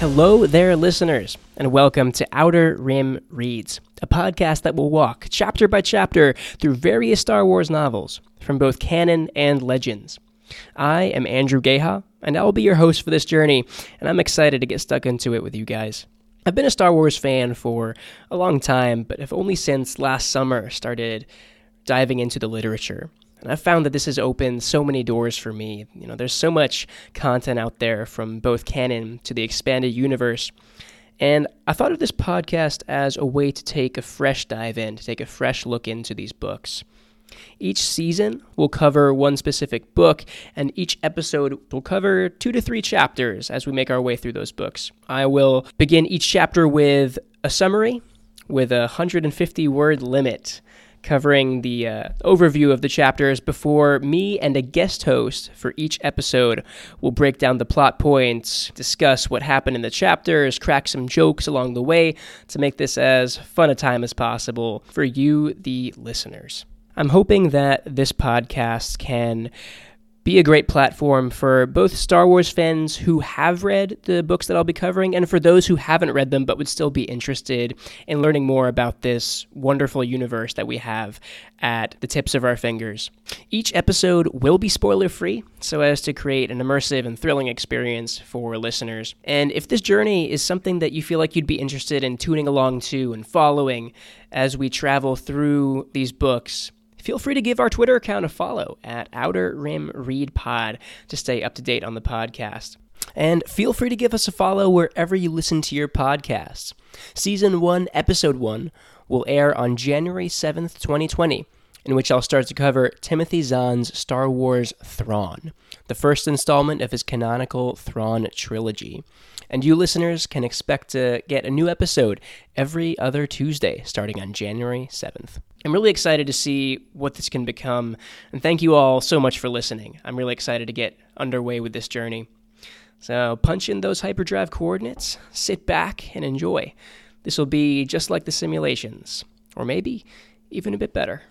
Hello there, listeners, and welcome to Outer Rim Reads, a podcast that will walk chapter by chapter through various Star Wars novels from both canon and legends. I am Andrew Geha, and I will be your host for this journey, and I'm excited to get stuck into it with you guys. I've been a Star Wars fan for a long time, but have only since last summer started diving into the literature. And I've found that this has opened so many doors for me. You know, there's so much content out there from both canon to the expanded universe. And I thought of this podcast as a way to take a fresh dive in, to take a fresh look into these books. Each season will cover one specific book, and each episode will cover two to three chapters as we make our way through those books. I will begin each chapter with a summary with a 150 word limit covering the uh, overview of the chapters before me and a guest host for each episode will break down the plot points, discuss what happened in the chapters, crack some jokes along the way to make this as fun a time as possible for you, the listeners. I'm hoping that this podcast can be a great platform for both Star Wars fans who have read the books that I'll be covering and for those who haven't read them but would still be interested in learning more about this wonderful universe that we have at the tips of our fingers. Each episode will be spoiler free so as to create an immersive and thrilling experience for listeners. And if this journey is something that you feel like you'd be interested in tuning along to and following as we travel through these books, feel free to give our Twitter account a follow at Outer Rim Read Pod to stay up to date on the podcast. And feel free to give us a follow wherever you listen to your podcasts. Season 1, Episode 1 will air on January 7th, 2020, in which I'll start to cover Timothy Zahn's Star Wars Thrawn, the first installment of his canonical Thrawn trilogy and you listeners can expect to get a new episode every other Tuesday starting on January 7th. I'm really excited to see what this can become, and thank you all so much for listening. I'm really excited to get underway with this journey. So, punch in those hyperdrive coordinates, sit back, and enjoy. This will be just like the simulations, or maybe even a bit better.